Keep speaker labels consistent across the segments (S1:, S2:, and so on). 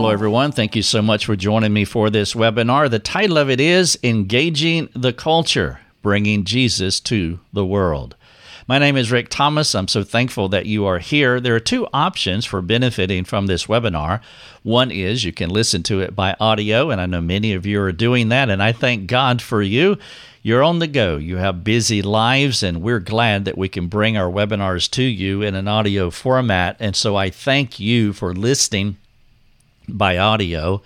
S1: Hello, everyone. Thank you so much for joining me for this webinar. The title of it is Engaging the Culture Bringing Jesus to the World. My name is Rick Thomas. I'm so thankful that you are here. There are two options for benefiting from this webinar. One is you can listen to it by audio, and I know many of you are doing that, and I thank God for you. You're on the go. You have busy lives, and we're glad that we can bring our webinars to you in an audio format. And so I thank you for listening by audio.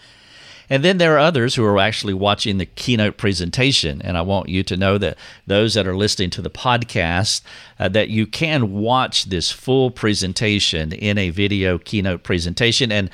S1: And then there are others who are actually watching the keynote presentation. And I want you to know that those that are listening to the podcast, uh, that you can watch this full presentation in a video keynote presentation. And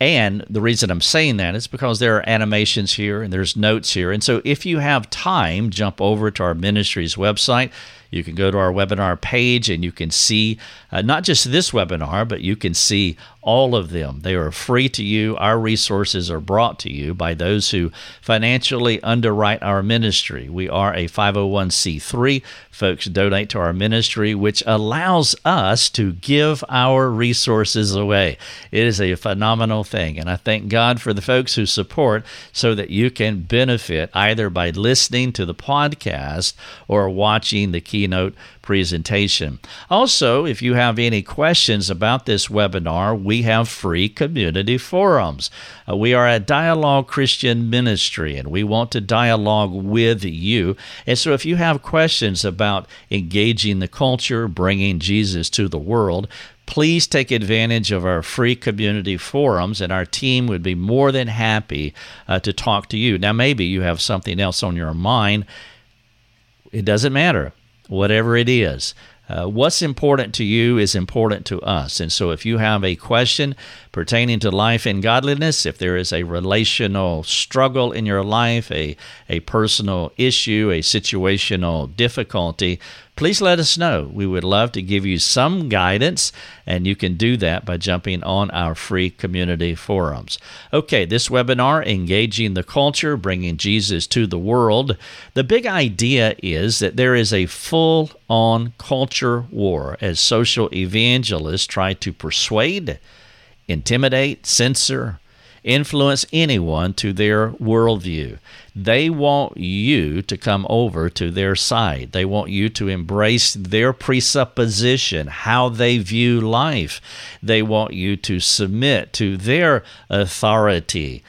S1: and the reason I'm saying that is because there are animations here and there's notes here. And so if you have time, jump over to our ministry's website you can go to our webinar page and you can see uh, not just this webinar, but you can see all of them. They are free to you. Our resources are brought to you by those who financially underwrite our ministry. We are a 501c3. Folks donate to our ministry, which allows us to give our resources away. It is a phenomenal thing. And I thank God for the folks who support so that you can benefit either by listening to the podcast or watching the key keynote presentation. Also, if you have any questions about this webinar, we have free community forums. Uh, we are a dialogue Christian ministry and we want to dialogue with you. And so, if you have questions about engaging the culture, bringing Jesus to the world, please take advantage of our free community forums, and our team would be more than happy uh, to talk to you. Now, maybe you have something else on your mind. It doesn't matter whatever it is. Uh, what's important to you is important to us. And so, if you have a question pertaining to life and godliness, if there is a relational struggle in your life, a, a personal issue, a situational difficulty, please let us know. We would love to give you some guidance, and you can do that by jumping on our free community forums. Okay, this webinar, Engaging the Culture, Bringing Jesus to the World. The big idea is that there is a full on culture war as social evangelists try to persuade, intimidate, censor, influence anyone to their worldview. They want you to come over to their side. They want you to embrace their presupposition, how they view life. They want you to submit to their authority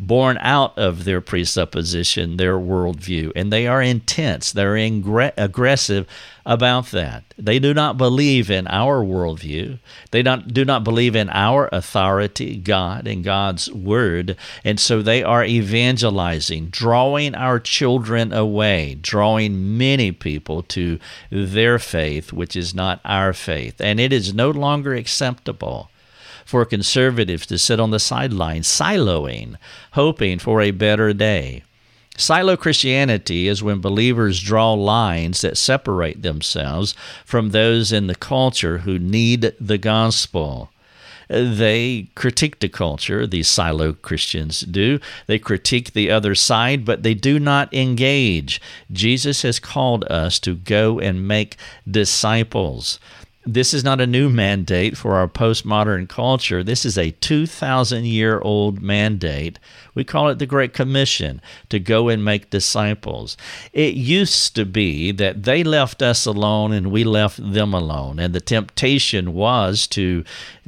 S1: born out of their presupposition, their worldview, and they are intense, they're ingre- aggressive about that. They do not believe in our worldview, they don't, do not believe in our authority, God and God's word, and so they are evangelizing, drawing our children away, drawing many people to their faith, which is not our faith, and it is no longer acceptable for conservatives to sit on the sidelines, siloing, hoping for a better day. Silo Christianity is when believers draw lines that separate themselves from those in the culture who need the gospel. They critique the culture, these silo Christians do. They critique the other side, but they do not engage. Jesus has called us to go and make disciples. This is not a new mandate for our postmodern culture. This is a 2,000 year old mandate. We call it the Great Commission to go and make disciples. It used to be that they left us alone and we left them alone. And the temptation was to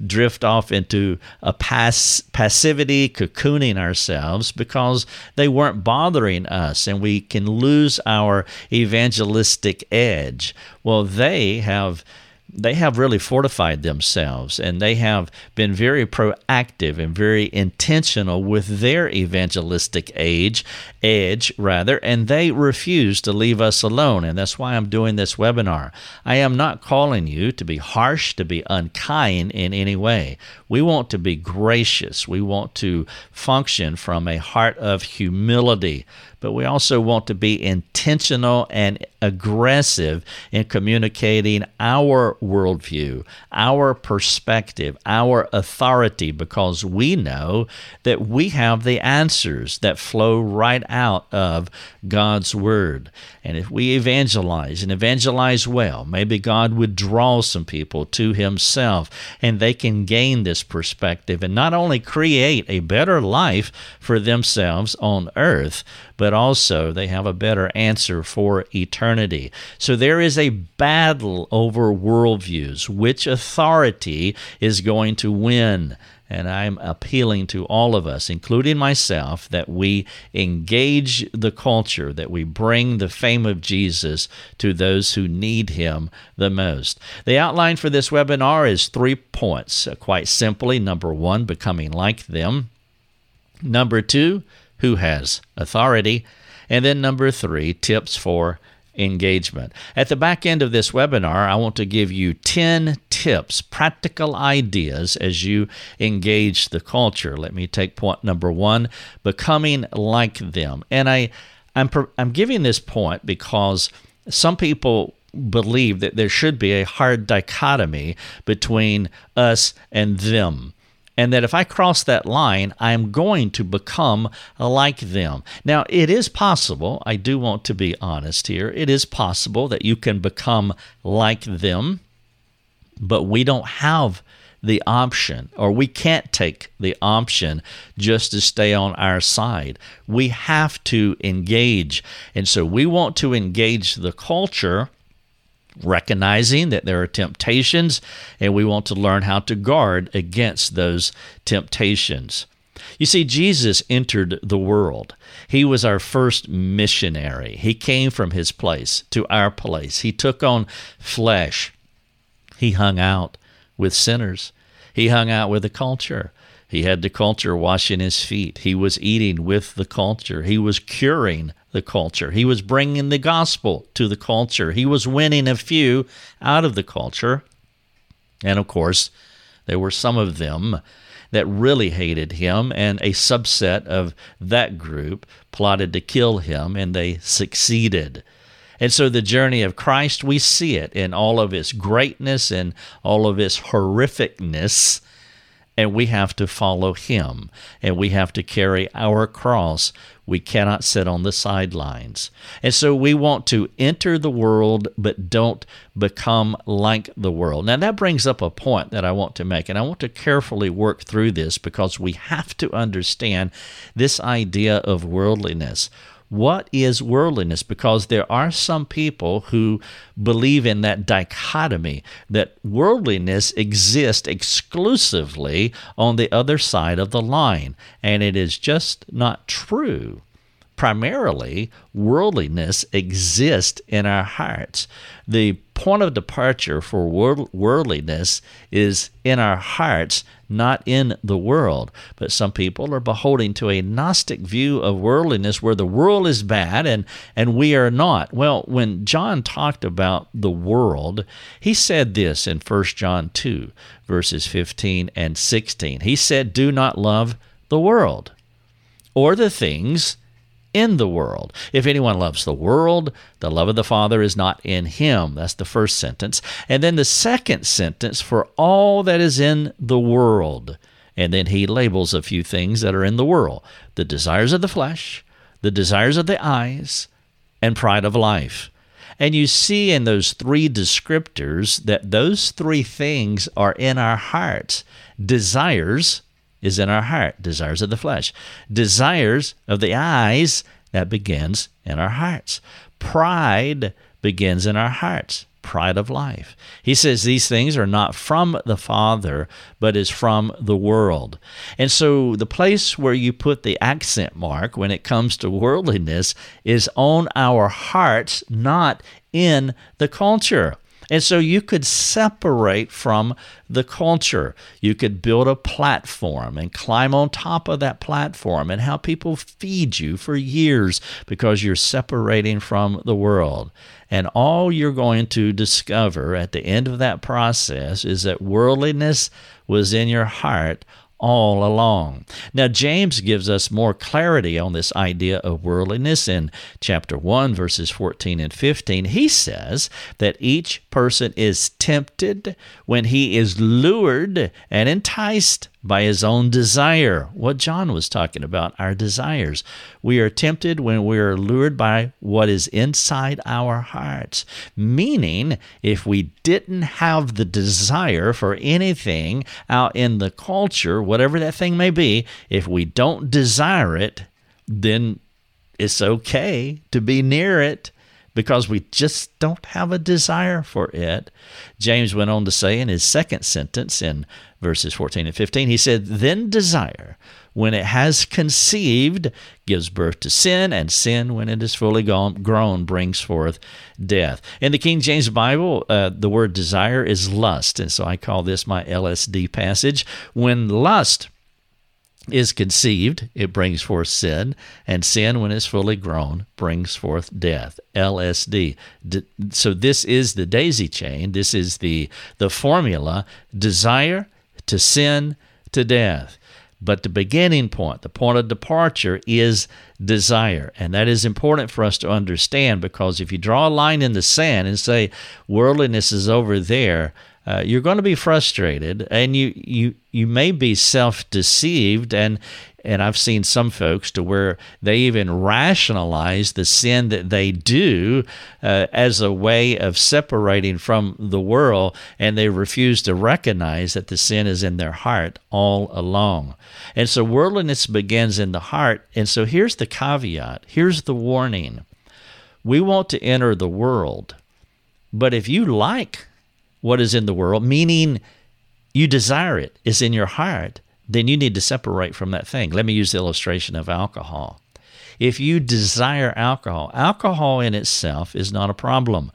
S1: drift off into a pass- passivity, cocooning ourselves because they weren't bothering us and we can lose our evangelistic edge. Well, they have they have really fortified themselves and they have been very proactive and very intentional with their evangelistic age edge rather and they refuse to leave us alone and that's why I'm doing this webinar. I am not calling you to be harsh, to be unkind in any way. We want to be gracious. We want to function from a heart of humility but we also want to be intentional and aggressive in communicating our worldview, our perspective, our authority, because we know that we have the answers that flow right out of God's Word. And if we evangelize and evangelize well, maybe God would draw some people to Himself and they can gain this perspective and not only create a better life for themselves on earth, but also they have a better answer for eternity. So there is a battle over worldviews. Which authority is going to win? And I'm appealing to all of us, including myself, that we engage the culture, that we bring the fame of Jesus to those who need him the most. The outline for this webinar is three points. Quite simply, number one, becoming like them. Number two, who has authority. And then number three, tips for engagement. At the back end of this webinar, I want to give you 10 tips, practical ideas as you engage the culture. Let me take point number one becoming like them. And I, I'm, I'm giving this point because some people believe that there should be a hard dichotomy between us and them and that if I cross that line, I am going to become like them. Now, it is possible, I do want to be honest here, it is possible that you can become like them, but we don't have the option, or we can't take the option just to stay on our side. We have to engage. And so we want to engage the culture recognizing that there are temptations, and we want to learn how to guard against those temptations. You see, Jesus entered the world. He was our first missionary. He came from his place to our place. He took on flesh. He hung out with sinners. He hung out with the culture. He had the culture washing his feet. He was eating with the culture. He was curing the culture. He was bringing the gospel to the culture. He was winning a few out of the culture. And of course, there were some of them that really hated him, and a subset of that group plotted to kill him, and they succeeded. And so, the journey of Christ, we see it in all of its greatness and all of its horrificness and we have to follow him and we have to carry our cross. We cannot sit on the sidelines. And so we want to enter the world, but don't become like the world. Now, that brings up a point that I want to make, and I want to carefully work through this because we have to understand this idea of worldliness what is worldliness? Because there are some people who believe in that dichotomy that worldliness exists exclusively on the other side of the line. And it is just not true. Primarily worldliness exists in our hearts. The point of departure for worldliness is in our hearts, not in the world. But some people are beholding to a Gnostic view of worldliness where the world is bad and, and we are not. Well, when John talked about the world, he said this in 1 John 2, verses 15 and 16. He said, Do not love the world or the things in the world. If anyone loves the world, the love of the Father is not in him. That's the first sentence. And then the second sentence, for all that is in the world. And then he labels a few things that are in the world the desires of the flesh, the desires of the eyes, and pride of life. And you see in those three descriptors that those three things are in our hearts desires, is in our heart, desires of the flesh. Desires of the eyes, that begins in our hearts. Pride begins in our hearts. Pride of life. He says these things are not from the Father, but is from the world. And so the place where you put the accent mark when it comes to worldliness is on our hearts, not in the culture. And so you could separate from the culture. You could build a platform and climb on top of that platform and how people feed you for years because you're separating from the world. And all you're going to discover at the end of that process is that worldliness was in your heart all along. Now, James gives us more clarity on this idea of worldliness in chapter 1, verses 14 and 15. He says that each person is tempted when he is lured and enticed by his own desire. What John was talking about, our desires. We are tempted when we are lured by what is inside our hearts. Meaning, if we didn't have the desire for anything out in the culture, whatever that thing may be, if we don't desire it, then it's okay to be near it because we just don't have a desire for it. James went on to say in his second sentence in verses 14 and 15, he said, Then desire, when it has conceived, gives birth to sin, and sin, when it is fully grown, brings forth death. In the King James Bible, uh, the word desire is lust, and so I call this my LSD passage. When lust is conceived, it brings forth sin, and sin, when it's fully grown, brings forth death. LSD. so this is the daisy chain. This is the the formula: desire to sin to death. But the beginning point, the point of departure, is desire. And that is important for us to understand because if you draw a line in the sand and say worldliness is over there, uh, you're going to be frustrated and you, you, you may be self deceived and and I've seen some folks to where they even rationalize the sin that they do uh, as a way of separating from the world, and they refuse to recognize that the sin is in their heart all along. And so worldliness begins in the heart. And so here's the caveat here's the warning we want to enter the world, but if you like what is in the world, meaning you desire it, is in your heart, then you need to separate from that thing. Let me use the illustration of alcohol. If you desire alcohol, alcohol in itself is not a problem.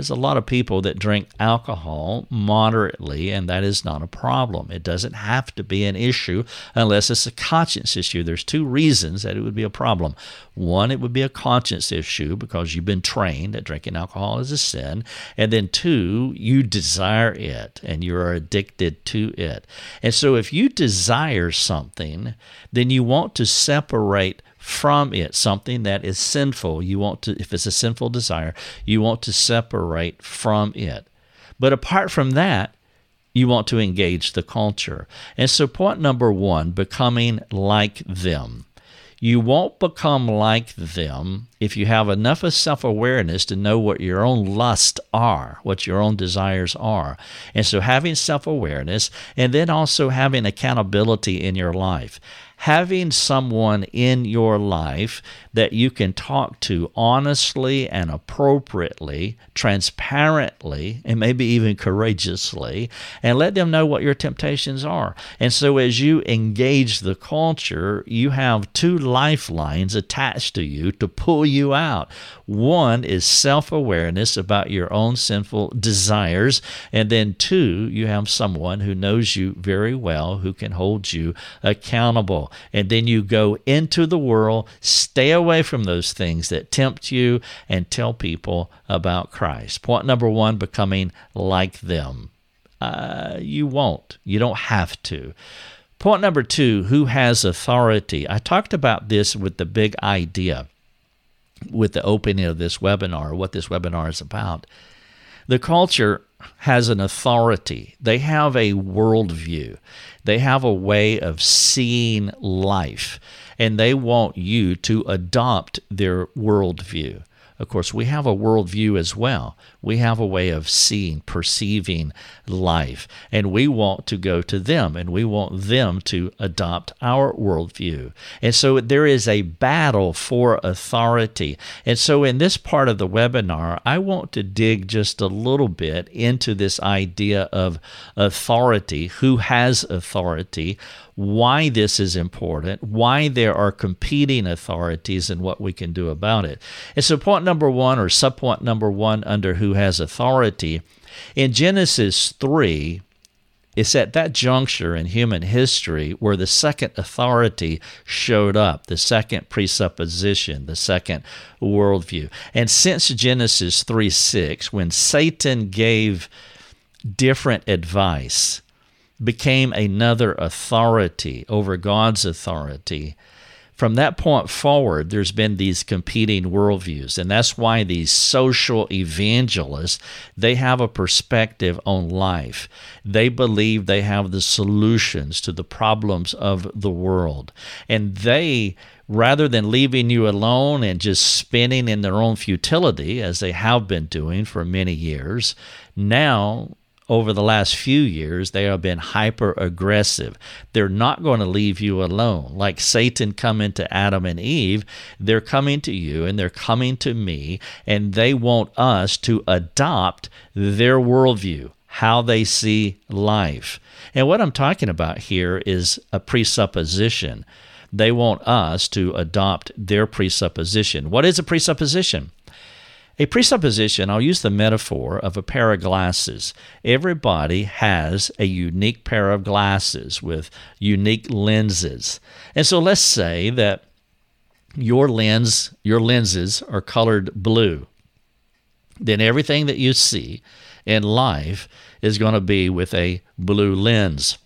S1: There's a lot of people that drink alcohol moderately, and that is not a problem. It doesn't have to be an issue unless it's a conscience issue. There's two reasons that it would be a problem. One, it would be a conscience issue because you've been trained that drinking alcohol is a sin. And then two, you desire it and you are addicted to it. And so if you desire something, then you want to separate from it, something that is sinful. You want to, if it's a sinful desire, you want to separate from it. But apart from that, you want to engage the culture. And so, point number one becoming like them. You won't become like them if you have enough of self awareness to know what your own lusts are, what your own desires are. And so, having self awareness and then also having accountability in your life having someone in your life that you can talk to honestly and appropriately, transparently, and maybe even courageously, and let them know what your temptations are. And so, as you engage the culture, you have two lifelines attached to you to pull you out. One is self awareness about your own sinful desires, and then two, you have someone who knows you very well who can hold you accountable. And then you go into the world, stay away from those things that tempt you, and tell people about Christ. Point number one becoming like them. Uh, you won't, you don't have to. Point number two who has authority? I talked about this with the big idea with the opening of this webinar, what this webinar is about. The culture has an authority, they have a worldview, they have a way of seeing life, and they want you to adopt their worldview. Of course, we have a worldview as well. We have a way of seeing, perceiving life, and we want to go to them and we want them to adopt our worldview. And so there is a battle for authority. And so in this part of the webinar, I want to dig just a little bit into this idea of authority, who has authority, why this is important, why there are competing authorities, and what we can do about it. And so, point number one, or subpoint number one, under who has authority, in Genesis 3, it's at that juncture in human history where the second authority showed up, the second presupposition, the second worldview. And since Genesis 3 6, when Satan gave different advice, became another authority over God's authority, from that point forward, there's been these competing worldviews, and that's why these social evangelists they have a perspective on life. They believe they have the solutions to the problems of the world, and they rather than leaving you alone and just spinning in their own futility, as they have been doing for many years, now over the last few years, they have been hyper aggressive. They're not going to leave you alone. Like Satan coming to Adam and Eve, they're coming to you and they're coming to me, and they want us to adopt their worldview, how they see life. And what I'm talking about here is a presupposition. They want us to adopt their presupposition. What is a presupposition? A presupposition, I'll use the metaphor of a pair of glasses. Everybody has a unique pair of glasses with unique lenses. And so let's say that your lens, your lenses are colored blue. Then everything that you see in life is going to be with a blue lens.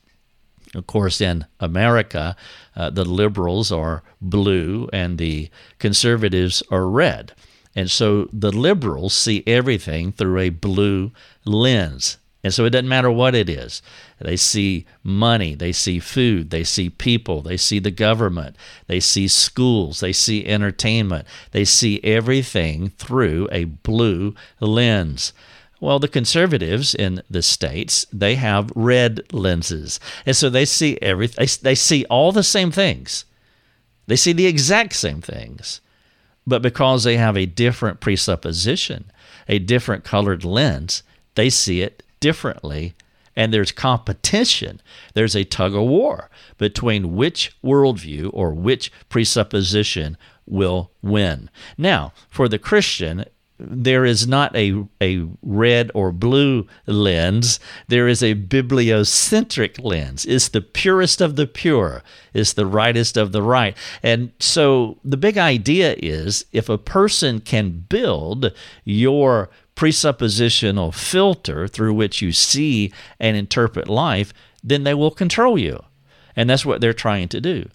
S1: Of course, in America, uh, the liberals are blue and the conservatives are red. And so the liberals see everything through a blue lens. And so it doesn't matter what it is. They see money, they see food, they see people, they see the government, they see schools, they see entertainment, they see everything through a blue lens. Well, the conservatives in the states, they have red lenses. And so they see everything they see all the same things. They see the exact same things. But because they have a different presupposition, a different colored lens, they see it differently. And there's competition. There's a tug of war between which worldview or which presupposition will win. Now, for the Christian, there is not a, a red or blue lens. There is a bibliocentric lens. It's the purest of the pure. It's the rightest of the right. And so the big idea is if a person can build your presuppositional filter through which you see and interpret life, then they will control you. And that's what they're trying to do.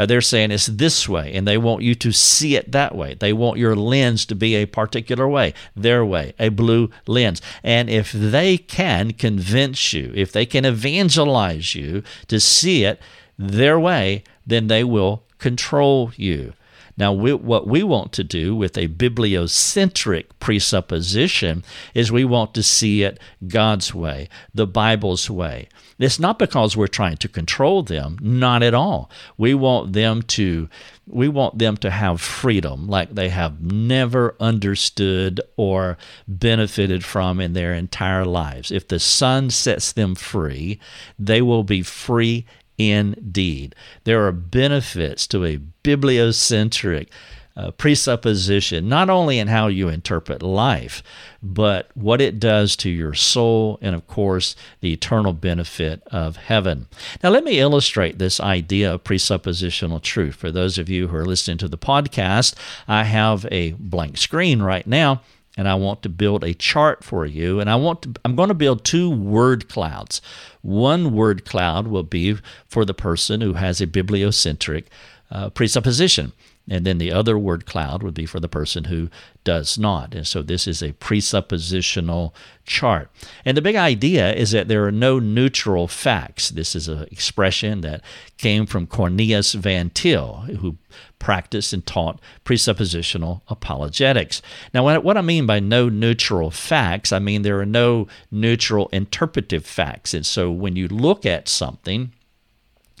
S1: Uh, they're saying it's this way, and they want you to see it that way. They want your lens to be a particular way, their way, a blue lens. And if they can convince you, if they can evangelize you to see it their way, then they will control you. Now, we, what we want to do with a bibliocentric presupposition is we want to see it God's way, the Bible's way. It's not because we're trying to control them, not at all. We want them to we want them to have freedom like they have never understood or benefited from in their entire lives. If the Son sets them free, they will be free indeed. There are benefits to a bibliocentric uh, presupposition, not only in how you interpret life, but what it does to your soul, and of course, the eternal benefit of heaven. Now, let me illustrate this idea of presuppositional truth. For those of you who are listening to the podcast, I have a blank screen right now and I want to build a chart for you. And I want to, I'm going to build two word clouds. One word cloud will be for the person who has a bibliocentric uh, presupposition. And then the other word cloud would be for the person who does not. And so this is a presuppositional chart. And the big idea is that there are no neutral facts. This is an expression that came from Cornelius Van Til, who practiced and taught presuppositional apologetics. Now, what I mean by no neutral facts, I mean there are no neutral interpretive facts. And so when you look at something,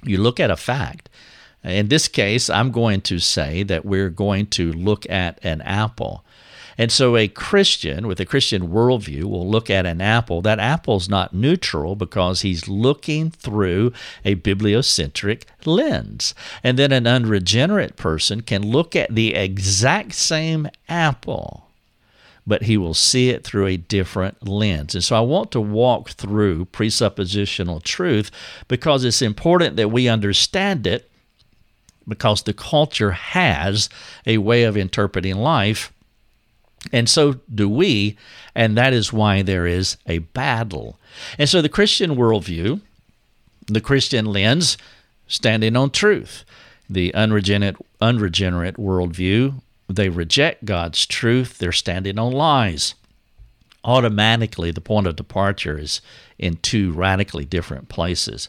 S1: you look at a fact, in this case, I'm going to say that we're going to look at an apple. And so a Christian with a Christian worldview will look at an apple. That apple's not neutral because he's looking through a bibliocentric lens. And then an unregenerate person can look at the exact same apple but he will see it through a different lens. And so I want to walk through presuppositional truth because it's important that we understand it because the culture has a way of interpreting life, and so do we, and that is why there is a battle. And so the Christian worldview The Christian lens, standing on truth. The unregenerate, unregenerate worldview, they reject God's truth, they're standing on lies. Automatically, the point of departure is in two radically different places.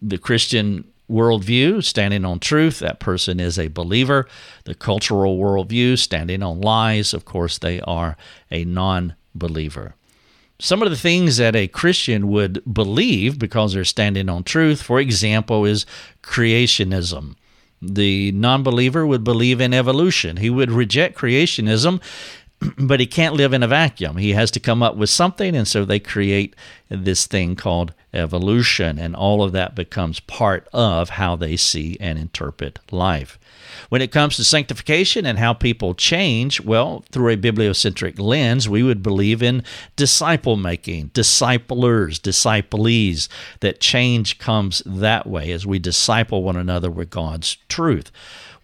S1: The Christian worldview, standing on truth, that person is a believer. The cultural worldview, standing on lies, of course, they are a non believer. Some of the things that a Christian would believe because they're standing on truth, for example, is creationism. The non believer would believe in evolution. He would reject creationism but he can't live in a vacuum. He has to come up with something, and so they create this thing called evolution, and all of that becomes part of how they see and interpret life. When it comes to sanctification and how people change, well, through a bibliocentric lens, we would believe in disciple making, disciplers, disciplees, that change comes that way as we disciple one another with God's truth.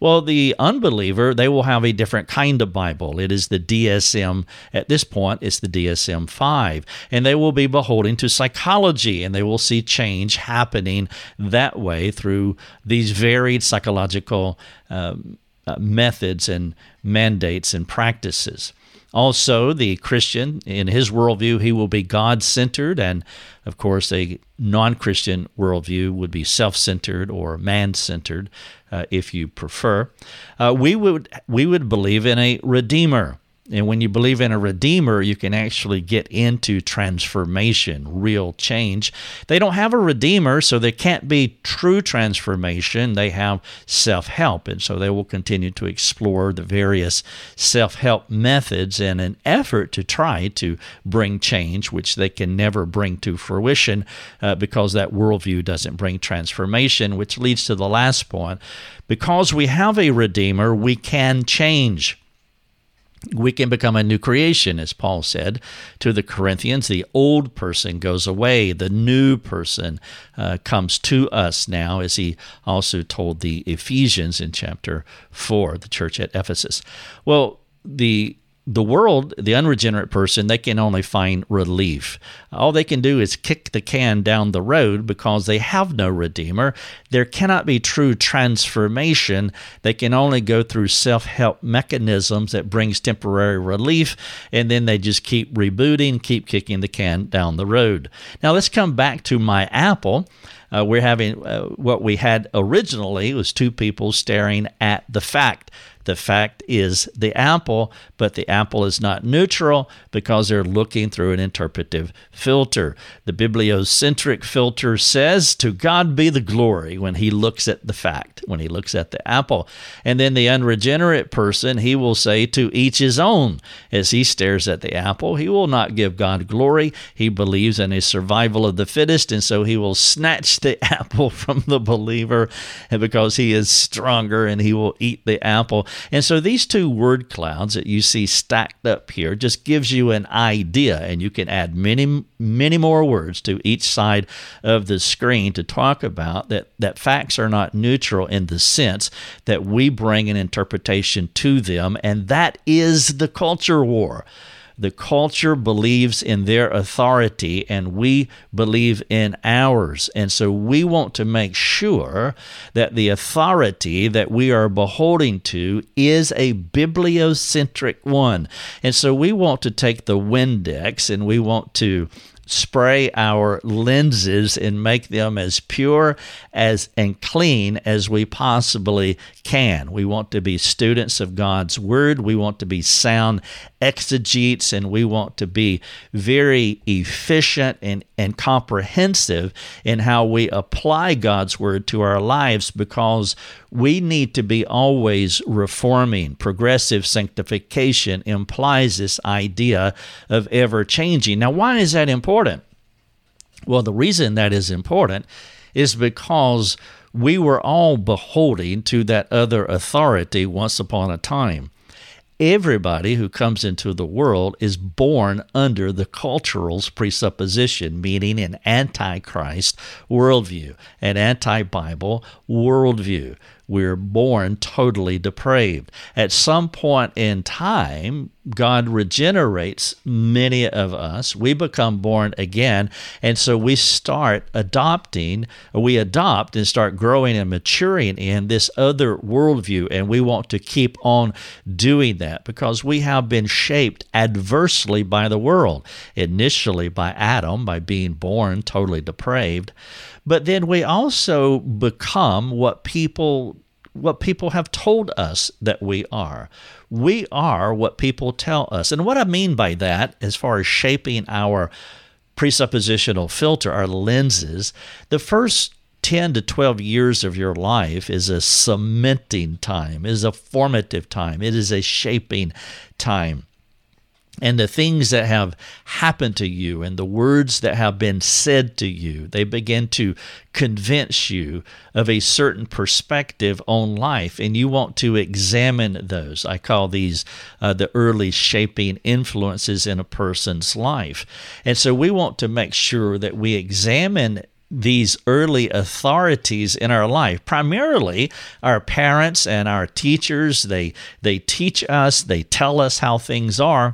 S1: Well, the unbeliever, they will have a different kind of Bible. It is the DSM, at this point, it's the DSM 5. And they will be beholden to psychology and they will see change happening that way through these varied psychological um, uh, methods and mandates and practices. Also, the Christian, in his worldview, he will be God centered. And of course, a non Christian worldview would be self centered or man centered, uh, if you prefer. Uh, we, would, we would believe in a redeemer. And when you believe in a redeemer, you can actually get into transformation, real change. They don't have a redeemer, so there can't be true transformation. They have self help. And so they will continue to explore the various self help methods in an effort to try to bring change, which they can never bring to fruition uh, because that worldview doesn't bring transformation, which leads to the last point. Because we have a redeemer, we can change we can become a new creation, as Paul said to the Corinthians. The old person goes away, the new person uh, comes to us now, as he also told the Ephesians in chapter 4, the church at Ephesus. Well, the the world, the unregenerate person, they can only find relief. All they can do is kick the can down the road because they have no Redeemer. There cannot be true transformation. They can only go through self help mechanisms that brings temporary relief, and then they just keep rebooting, keep kicking the can down the road. Now, let's come back to my Apple. Uh, we're having uh, what we had originally was two people staring at the fact the fact is the apple, but the apple is not neutral because they're looking through an interpretive filter. The bibliocentric filter says, To God be the glory when he looks at the fact, when he looks at the apple. And then the unregenerate person, he will say, To each his own. As he stares at the apple, he will not give God glory. He believes in a survival of the fittest, and so he will snatch the apple from the believer because he is stronger and he will eat the apple. And so these two word clouds that you see stacked up here just gives you an idea, and you can add many, many more words to each side of the screen to talk about that, that facts are not neutral in the sense that we bring an interpretation to them, and that is the culture war. The culture believes in their authority, and we believe in ours. And so we want to make sure that the authority that we are beholding to is a bibliocentric one. And so we want to take the Windex and we want to spray our lenses and make them as pure as and clean as we possibly can. We want to be students of God's word. We want to be sound exegetes and we want to be very efficient and, and comprehensive in how we apply God's word to our lives because we need to be always reforming. Progressive sanctification implies this idea of ever changing. Now, why is that important? Well, the reason that is important is because we were all beholding to that other authority once upon a time everybody who comes into the world is born under the cultural's presupposition, meaning an antichrist worldview, an anti Bible worldview. We're born totally depraved. At some point in time, God regenerates many of us. We become born again. And so we start adopting, we adopt and start growing and maturing in this other worldview. And we want to keep on doing that because we have been shaped adversely by the world, initially by Adam, by being born totally depraved. But then we also become what people what people have told us that we are. We are what people tell us. And what I mean by that, as far as shaping our presuppositional filter, our lenses, the first 10 to 12 years of your life is a cementing time, is a formative time, it is a shaping time and the things that have happened to you and the words that have been said to you, they begin to convince you of a certain perspective on life, and you want to examine those. I call these uh, the early shaping influences in a person's life. And so we want to make sure that we examine these early authorities in our life primarily our parents and our teachers they they teach us they tell us how things are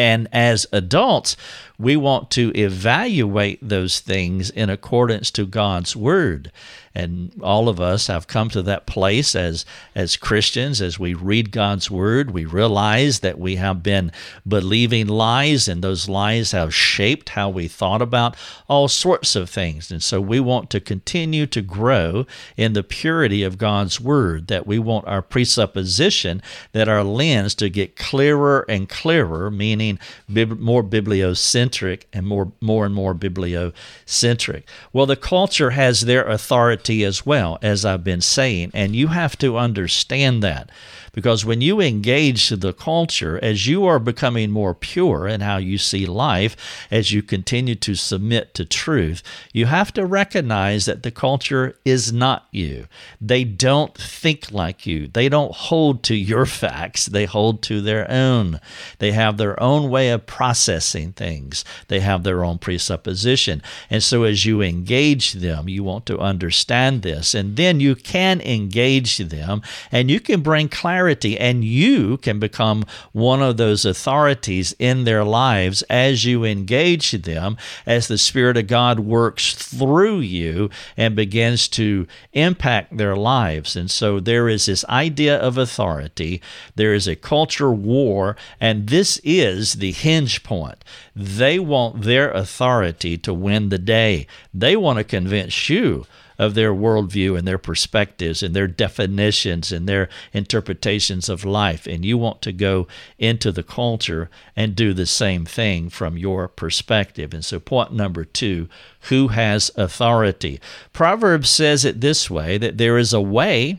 S1: and as adults, we want to evaluate those things in accordance to God's word. And all of us have come to that place as as Christians as we read God's word we realize that we have been believing lies and those lies have shaped how we thought about all sorts of things. And so we want to continue to grow in the purity of God's word that we want our presupposition that our lens to get clearer and clearer meaning more bibliocentric and more more and more bibliocentric well the culture has their authority authority as well, as I've been saying. And you have to understand that. Because when you engage the culture, as you are becoming more pure in how you see life, as you continue to submit to truth, you have to recognize that the culture is not you. They don't think like you. They don't hold to your facts, they hold to their own. They have their own way of processing things, they have their own presupposition. And so as you engage them, you want to understand this. And then you can engage them and you can bring clarity clarity, and you can become one of those authorities in their lives as you engage them, as the Spirit of God works through you and begins to impact their lives. And so there is this idea of authority, there is a culture war, and this is the hinge point. They want their authority to win the day, they want to convince you of their worldview and their perspectives and their definitions and their interpretations of life. And you want to go into the culture and do the same thing from your perspective. And so, point number two who has authority? Proverbs says it this way that there is a way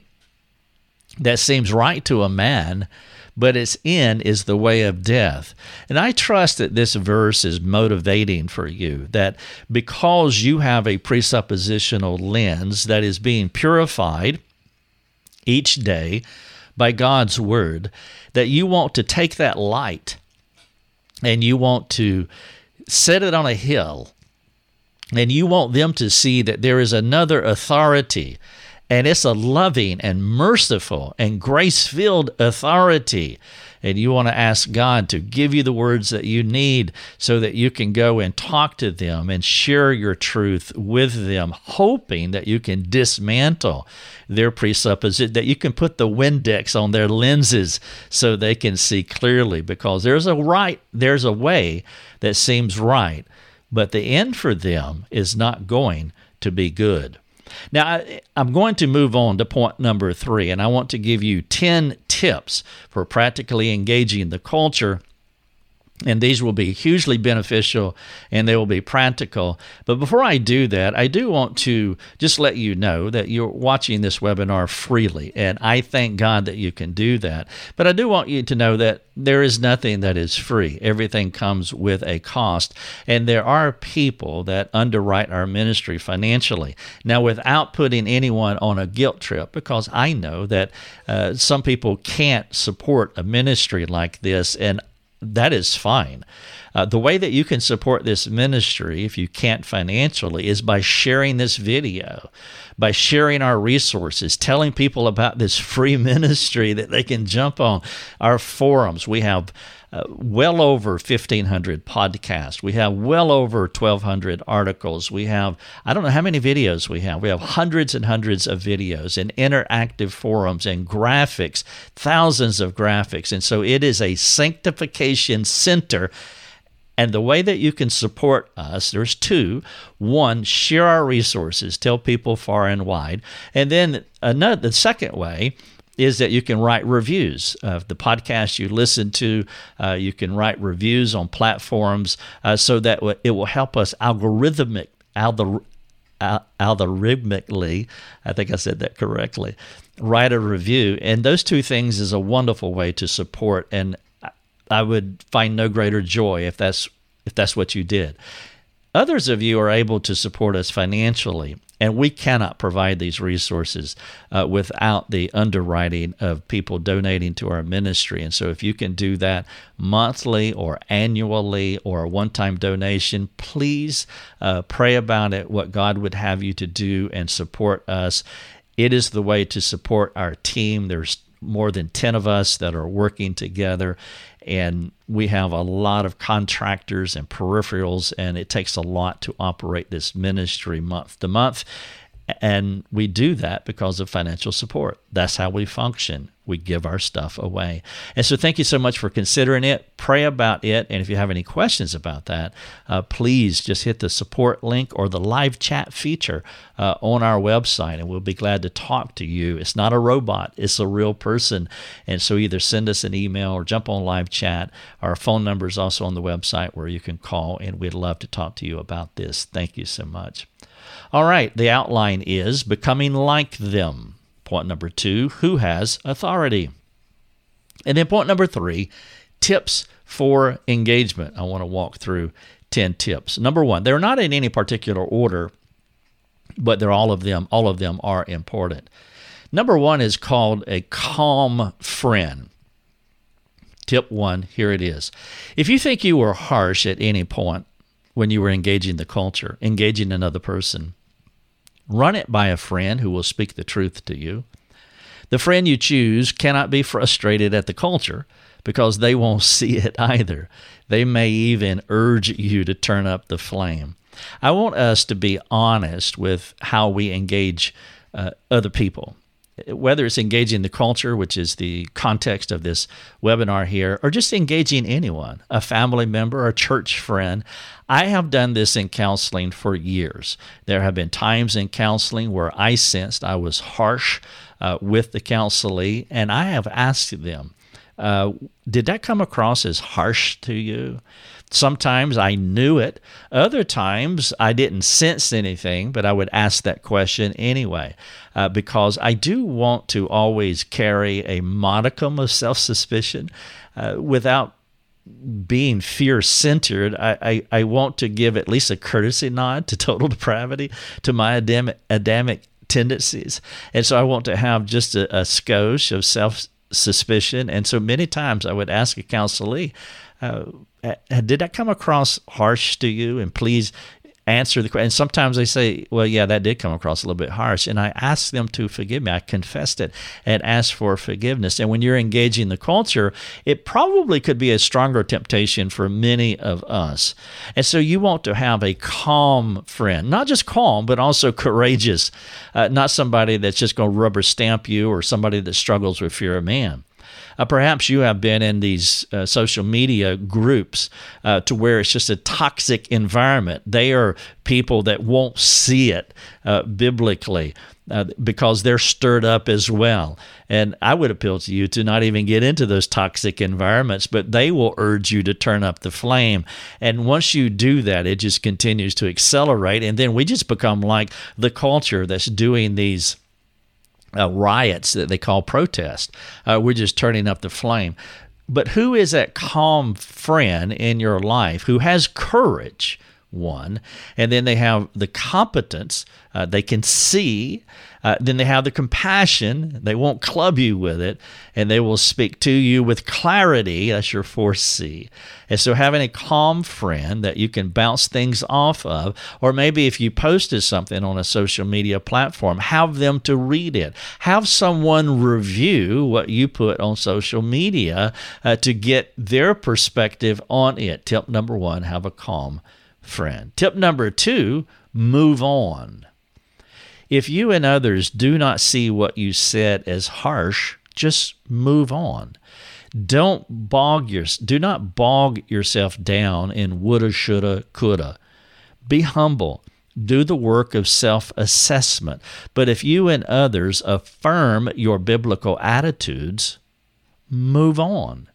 S1: that seems right to a man but its end is the way of death. And I trust that this verse is motivating for you, that because you have a presuppositional lens that is being purified each day by God's word, that you want to take that light and you want to set it on a hill and you want them to see that there is another authority and it's a loving and merciful and grace filled authority. And you want to ask God to give you the words that you need so that you can go and talk to them and share your truth with them, hoping that you can dismantle their presupposition, that you can put the Windex on their lenses so they can see clearly. Because there's a right, there's a way that seems right, but the end for them is not going to be good. Now, I, am going to move on to point number three, and I want to give you 10 tips for practically engaging the culture and these will be hugely beneficial and they will be practical. But before I do that, I do want to just let you know that you're watching this webinar freely. And I thank God that you can do that. But I do want you to know that there is nothing that is free, everything comes with a cost. And there are people that underwrite our ministry financially. Now, without putting anyone on a guilt trip, because I know that uh, some people can't support a ministry like this. And that is fine. Uh, the way that you can support this ministry, if you can't financially, is by sharing this video, by sharing our resources, telling people about this free ministry that they can jump on our forums. We have uh, well over 1,500 podcasts. We have well over 1,200 articles. We have, I don't know how many videos we have. We have hundreds and hundreds of videos and interactive forums and graphics, thousands of graphics. And so it is a sanctification center. And the way that you can support us, there's two. One, share our resources, tell people far and wide. And then another, the second way is that you can write reviews of the podcast you listen to. Uh, you can write reviews on platforms uh, so that it will help us algorithmic, algor, algorithmically. I think I said that correctly. Write a review, and those two things is a wonderful way to support. And I would find no greater joy if that's if that's what you did. Others of you are able to support us financially, and we cannot provide these resources uh, without the underwriting of people donating to our ministry. And so, if you can do that monthly or annually or a one time donation, please uh, pray about it, what God would have you to do, and support us. It is the way to support our team. There's more than 10 of us that are working together and we have a lot of contractors and peripherals, and it takes a lot to operate this ministry month to month. And we do that because of financial support. That's how we function. We give our stuff away. And so, thank you so much for considering it. Pray about it. And if you have any questions about that, uh, please just hit the support link or the live chat feature uh, on our website, and we'll be glad to talk to you. It's not a robot, it's a real person. And so, either send us an email or jump on live chat. Our phone number is also on the website where you can call, and we'd love to talk to you about this. Thank you so much. All right, the outline is becoming like them. Point number two, who has authority? And then point number three, tips for engagement. I want to walk through 10 tips. Number one, they're not in any particular order, but they're all of them, all of them are important. Number one is called a calm friend. Tip one, here it is. If you think you were harsh at any point when you were engaging the culture, engaging another person, Run it by a friend who will speak the truth to you. The friend you choose cannot be frustrated at the culture because they won't see it either. They may even urge you to turn up the flame. I want us to be honest with how we engage uh, other people whether it's engaging the culture, which is the context of this webinar here, or just engaging anyone, a family member, a church friend. I have done this in counseling for years. There have been times in counseling where I sensed I was harsh uh, with the counselee, and I have asked them, uh, Did that come across as harsh to you? Sometimes I knew it. Other times I didn't sense anything, but I would ask that question anyway, uh, because I do want to always carry a modicum of self suspicion uh, without being fear centered. I, I, I, want to give at least a courtesy nod to total depravity, to my Adamic, Adamic tendencies. And so I want to have just a, a skosh of self suspicion. And so many times I would ask a counselee, uh, did that come across harsh to you? And please answer the question. And sometimes they say, well, yeah, that did come across a little bit harsh. And I ask them to forgive me. I confessed it and asked for forgiveness. And when you're engaging the culture, it probably could be a stronger temptation for many of us. And so you want to have a calm friend, not just calm, but also courageous, uh, not somebody that's just going to rubber stamp you or somebody that struggles with fear of man. Uh, perhaps you have been in these uh, social media groups uh, to where it's just a toxic environment. They are people that won't see it uh, biblically. Uh, because they're stirred up as well. And I would appeal to you to not even get into those toxic environments, but they will urge you to turn up the flame. And once you do that, it just continues to accelerate. And then we just become like the culture that's doing these uh, riots that they call protest. Uh, we're just turning up the flame. But who is that calm friend in your life who has courage one. And then they have the competence, uh, they can see. Uh, then they have the compassion, they won't club you with it, and they will speak to you with clarity. That's your 4C. And so having a calm friend that you can bounce things off of, or maybe if you posted something on a social media platform, have them to read it. Have someone review what you put on social media uh, to get their perspective on it. Tip number one have a calm friend. Tip number two move on. If you and others do not see what you said as harsh, just move on. Don't bog your do not bog yourself down in woulda, shoulda, coulda. Be humble. Do the work of self assessment. But if you and others affirm your biblical attitudes, move on.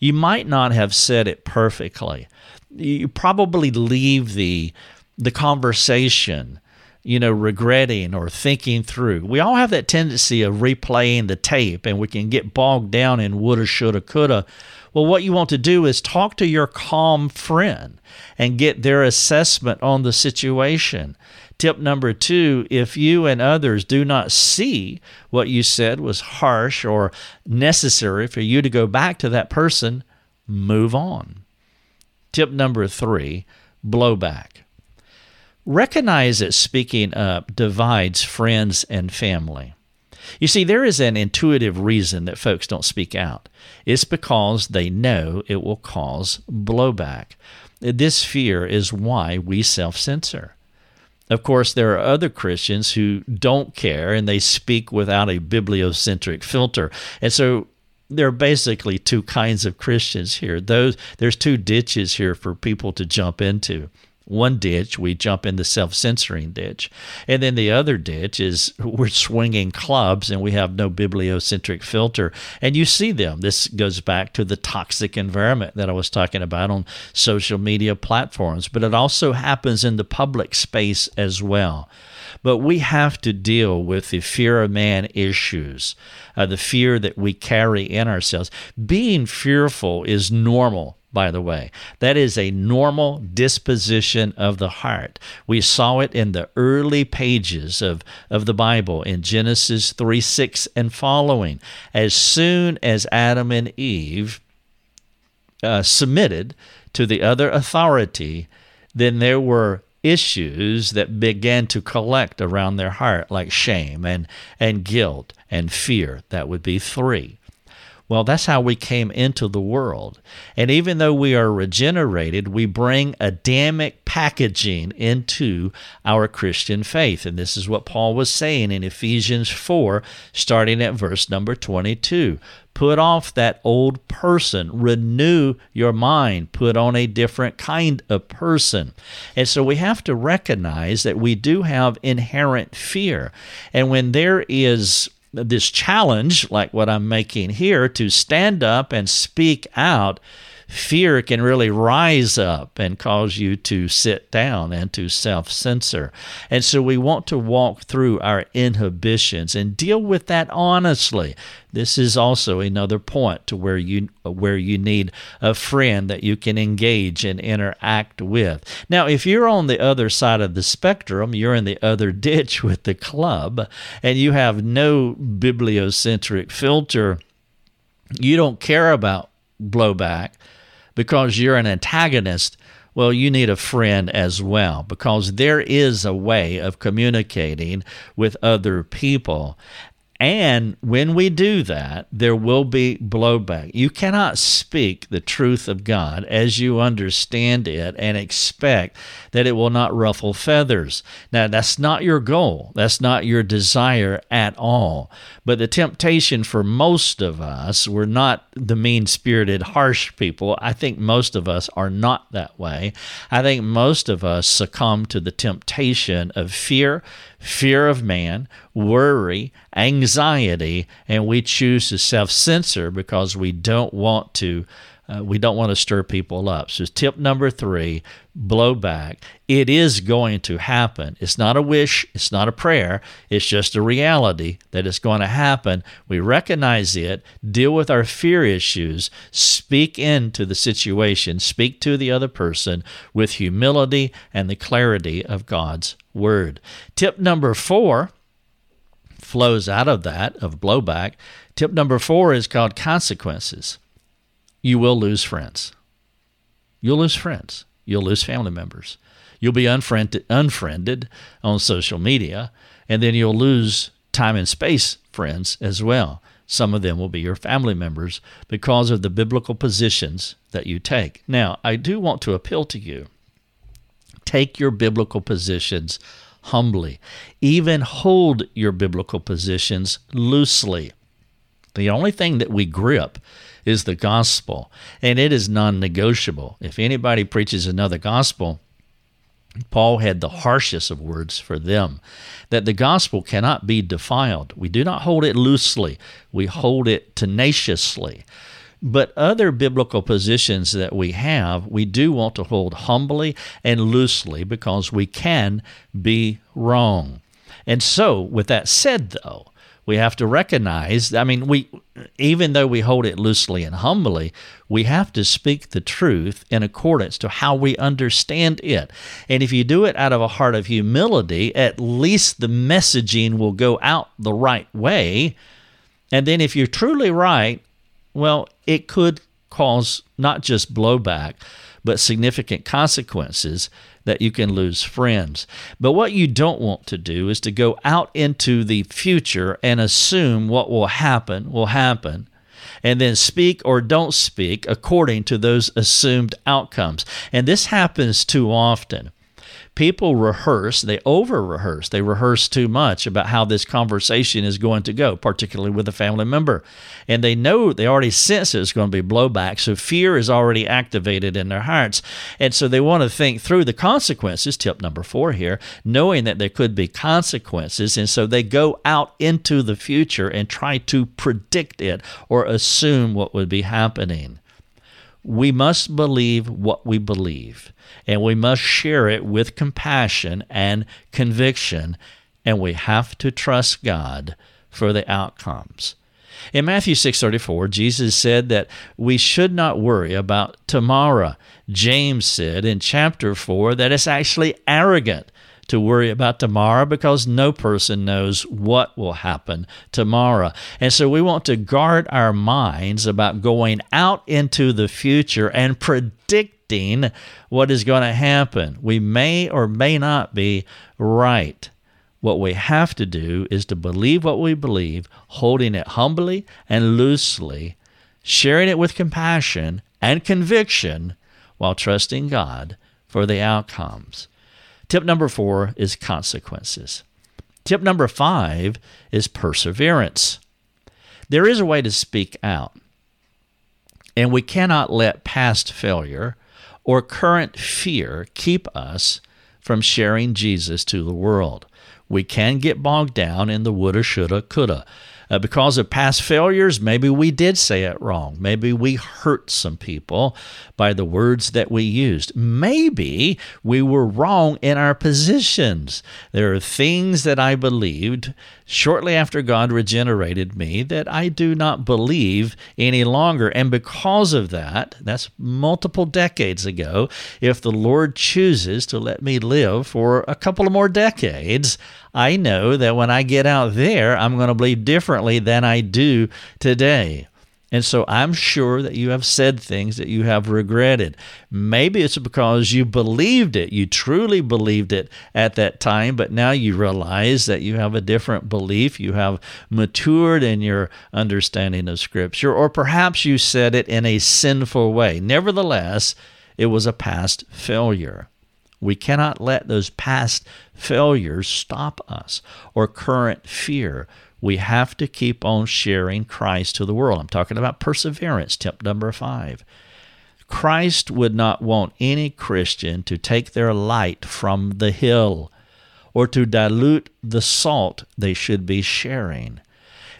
S1: You might not have said it perfectly, you probably leave the the conversation you know regretting or thinking through. We all have that tendency of replaying the tape and we can get bogged down in woulda shoulda coulda. Well what you want to do is talk to your calm friend and get their assessment on the situation. Tip number two if you and others do not see what you said was harsh or necessary for you to go back to that person move on. Tip number three blowback. Recognize that speaking up divides friends and family. You see, there is an intuitive reason that folks don't speak out. It's because they know it will cause blowback. This fear is why we self censor. Of course, there are other Christians who don't care and they speak without a bibliocentric filter. And so there are basically two kinds of Christians here. Those there's two ditches here for people to jump into. One ditch, we jump in the self censoring ditch. And then the other ditch is we're swinging clubs and we have no bibliocentric filter. And you see them. This goes back to the toxic environment that I was talking about on social media platforms, but it also happens in the public space as well. But we have to deal with the fear of man issues, uh, the fear that we carry in ourselves. Being fearful is normal by the way. That is a normal disposition of the heart. We saw it in the early pages of, of the Bible in Genesis 3 6 and following. As soon as Adam and Eve uh, submitted to the other authority, then there were issues that began to collect around their heart, like shame and, and guilt and fear. That would be three. Well, that's how we came into the world. And even though we are regenerated, we bring Adamic packaging into our Christian faith. And this is what Paul was saying in Ephesians 4, starting at verse number 22. Put off that old person, renew your mind, put on a different kind of person. And so we have to recognize that we do have inherent fear. And when there is this challenge, like what I'm making here, to stand up and speak out, fear can really rise up and cause you to sit down and to self censor. And so we want to walk through our inhibitions and deal with that honestly. This is also another point to where you where you need a friend that you can engage and interact with. Now, if you're on the other side of the spectrum, you're in the other ditch with the club and you have no bibliocentric filter, you don't care about blowback because you're an antagonist, well, you need a friend as well because there is a way of communicating with other people. And when we do that, there will be blowback. You cannot speak the truth of God as you understand it and expect that it will not ruffle feathers. Now, that's not your goal, that's not your desire at all. But the temptation for most of us, we're not the mean spirited, harsh people. I think most of us are not that way. I think most of us succumb to the temptation of fear fear of man, worry, anxiety, and we choose to self censor because we don't want to uh, we don't want to stir people up. So, tip number three blowback. It is going to happen. It's not a wish, it's not a prayer, it's just a reality that it's going to happen. We recognize it, deal with our fear issues, speak into the situation, speak to the other person with humility and the clarity of God's word. Tip number four flows out of that, of blowback. Tip number four is called consequences you will lose friends. You'll lose friends. You'll lose family members. You'll be unfriended, unfriended on social media, and then you'll lose time and space friends as well. Some of them will be your family members because of the biblical positions that you take. Now, I do want to appeal to you take your biblical positions humbly, even hold your biblical positions loosely. The only thing that we grip is the gospel, and it is non negotiable. If anybody preaches another gospel, Paul had the harshest of words for them that the gospel cannot be defiled. We do not hold it loosely, we hold it tenaciously. But other biblical positions that we have, we do want to hold humbly and loosely because we can be wrong. And so, with that said, though, we have to recognize i mean we even though we hold it loosely and humbly we have to speak the truth in accordance to how we understand it. And if you do it out of a heart of humility at least the messaging will go out the right way. And then if you're truly right well it could cause not just blowback but significant consequences that you can lose friends. But what you don't want to do is to go out into the future and assume what will happen will happen and then speak or don't speak according to those assumed outcomes. And this happens too often people rehearse, they over rehearse, they rehearse too much about how this conversation is going to go, particularly with a family member. And they know, they already sense it's going to be blowback. So fear is already activated in their hearts. And so they want to think through the consequences, tip number four here, knowing that there could be consequences. And so they go out into the future and try to predict it or assume what would be happening. We must believe what we believe and we must share it with compassion and conviction, and we have to trust God for the outcomes. In Matthew 6:34, Jesus said that we should not worry about tomorrow. James said in chapter 4 that it's actually arrogant to worry about tomorrow because no person knows what will happen tomorrow. And so we want to guard our minds about going out into the future and predicting what is going to happen. We may or may not be right. What we have to do is to believe what we believe, holding it humbly and loosely, sharing it with compassion and conviction while trusting God for the outcomes. Tip number four is consequences. Tip number five is perseverance. There is a way to speak out, and we cannot let past failure or current fear keep us from sharing Jesus to the world. We can get bogged down in the woulda, shoulda, coulda. Uh, because of past failures, maybe we did say it wrong. Maybe we hurt some people by the words that we used. Maybe we were wrong in our positions. There are things that I believed shortly after God regenerated me that I do not believe any longer. And because of that, that's multiple decades ago, if the Lord chooses to let me live for a couple of more decades, I know that when I get out there, I'm going to believe differently than I do today. And so I'm sure that you have said things that you have regretted. Maybe it's because you believed it, you truly believed it at that time, but now you realize that you have a different belief. You have matured in your understanding of Scripture, or perhaps you said it in a sinful way. Nevertheless, it was a past failure. We cannot let those past failures stop us or current fear we have to keep on sharing Christ to the world. I'm talking about perseverance, tip number five. Christ would not want any Christian to take their light from the hill or to dilute the salt they should be sharing.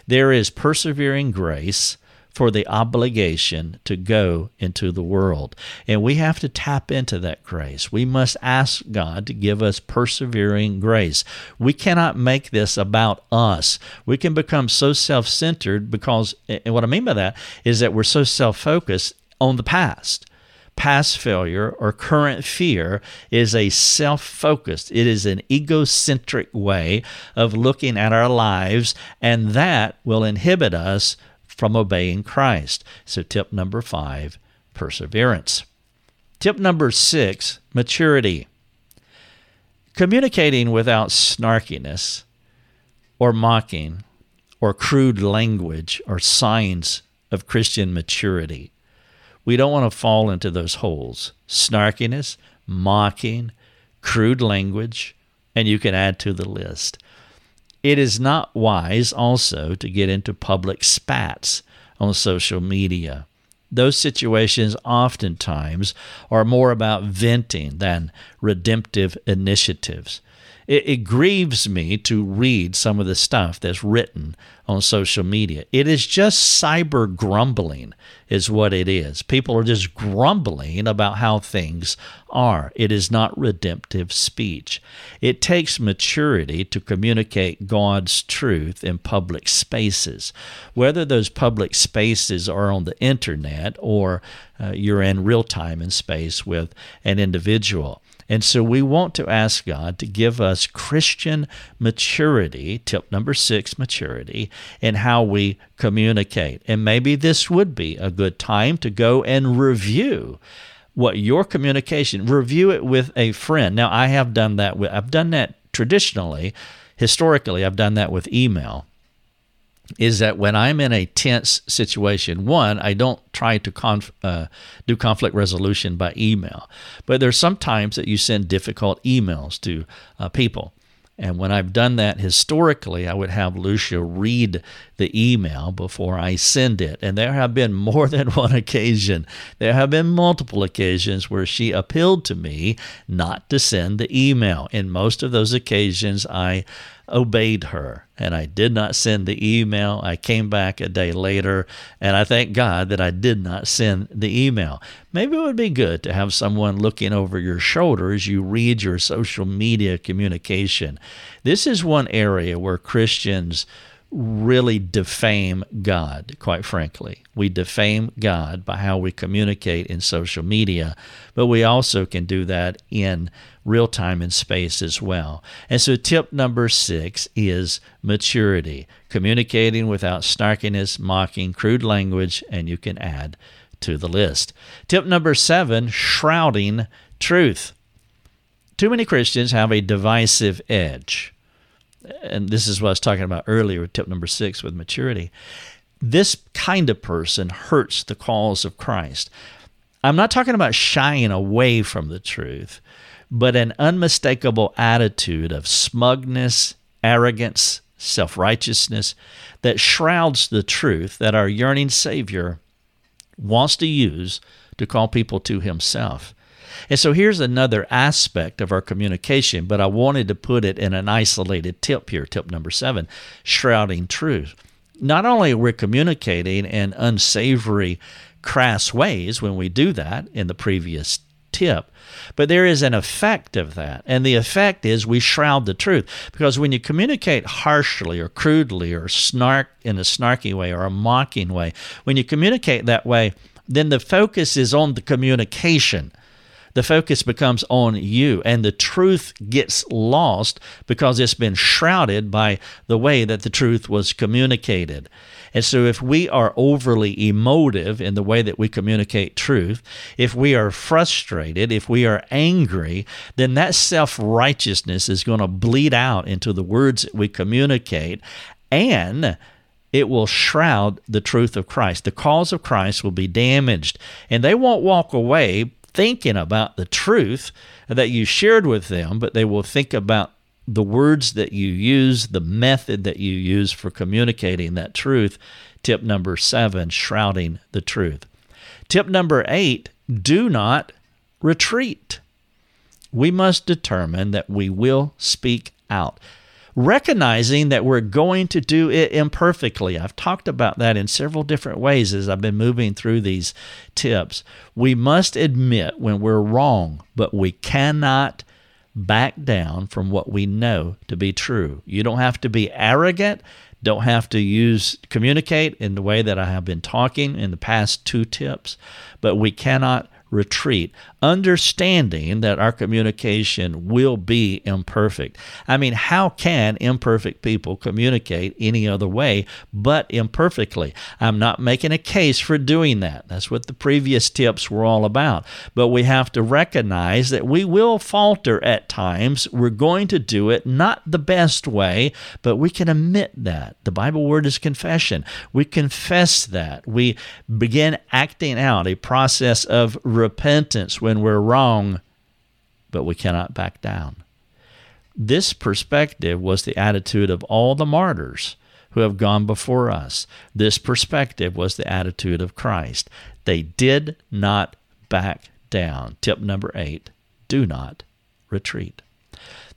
S1: There is persevering grace for the obligation to go into the world. And we have to tap into that grace. We must ask God to give us persevering grace. We cannot make this about us. We can become so self centered because, and what I mean by that is that we're so self focused on the past past failure or current fear is a self focused, it is an egocentric way of looking at our lives, and that will inhibit us from obeying Christ. So, tip number five perseverance. Tip number six maturity. Communicating without snarkiness or mocking or crude language are signs of Christian maturity. We don't want to fall into those holes snarkiness, mocking, crude language, and you can add to the list. It is not wise also to get into public spats on social media. Those situations oftentimes are more about venting than redemptive initiatives it, it grieves me to read some of the stuff that's written on social media. It is just cyber grumbling, is what it is. People are just grumbling about how things are. It is not redemptive speech. It takes maturity to communicate God's truth in public spaces, whether those public spaces are on the internet or uh, you're in real time in space with an individual. And so we want to ask God to give us Christian maturity, tip number six, maturity, in how we communicate. And maybe this would be a good time to go and review what your communication, review it with a friend. Now, I have done that with, I've done that traditionally, historically, I've done that with email is that when I'm in a tense situation, one, I don't try to conf- uh, do conflict resolution by email, but there's sometimes that you send difficult emails to uh, people. And when I've done that historically, I would have Lucia read the email before I send it. And there have been more than one occasion, there have been multiple occasions where she appealed to me not to send the email. In most of those occasions, I obeyed her and I did not send the email. I came back a day later and I thank God that I did not send the email. Maybe it would be good to have someone looking over your shoulder as you read your social media communication. This is one area where Christians really defame God, quite frankly. We defame God by how we communicate in social media, but we also can do that in real time and space as well. And so, tip number six is maturity, communicating without snarkiness, mocking, crude language, and you can add to the list. Tip number seven, shrouding truth. Too many Christians have a divisive edge and this is what I was talking about earlier, with tip number six with maturity. This kind of person hurts the cause of Christ. I'm not talking about shying away from the truth, but an unmistakable attitude of smugness, arrogance, self righteousness that shrouds the truth that our yearning Savior wants to use to call people to Himself. And so here's another aspect of our communication, but I wanted to put it in an isolated tip here, tip number seven shrouding truth. Not only are we communicating in unsavory, crass ways when we do that in the previous tip, but there is an effect of that. And the effect is we shroud the truth. Because when you communicate harshly or crudely or snark in a snarky way or a mocking way, when you communicate that way, then the focus is on the communication the focus becomes on you, and the truth gets lost because it's been shrouded by the way that the truth was communicated. And so, if we are overly emotive in the way that we communicate truth, if we are frustrated, if we are angry, then that self righteousness is going to bleed out into the words that we communicate. And it will shroud the truth of Christ. The cause of Christ will be damaged, and they won't walk away thinking about the truth that you shared with them, but they will think about the words that you use, the method that you use for communicating that truth. Tip number seven, shrouding the truth. Tip number eight, do not retreat. We must determine that we will speak out. recognizing that we're going to do it imperfectly. I've talked about that in several different ways as I've been moving through these tips. We must admit when we're wrong, but we cannot back down from what we know to be true. You don't have to be arrogant, don't have to use communicate in the way that I have been talking in the past two tips, but we cannot retreat, understanding that our communication will be imperfect. I mean, how can imperfect people communicate any other way but imperfectly? I'm not making a case for doing that. That's what the previous tips were all about. But we have to recognize that we will falter at times. We're going to do it not the best way, but we can admit that. The Bible word is confession. We confess that. We begin acting out a process of repentance when we're wrong, but we cannot back down. This perspective was the attitude of all the martyrs who have gone before us. This perspective was the attitude of Christ. They did not back down. Tip number eight do not retreat.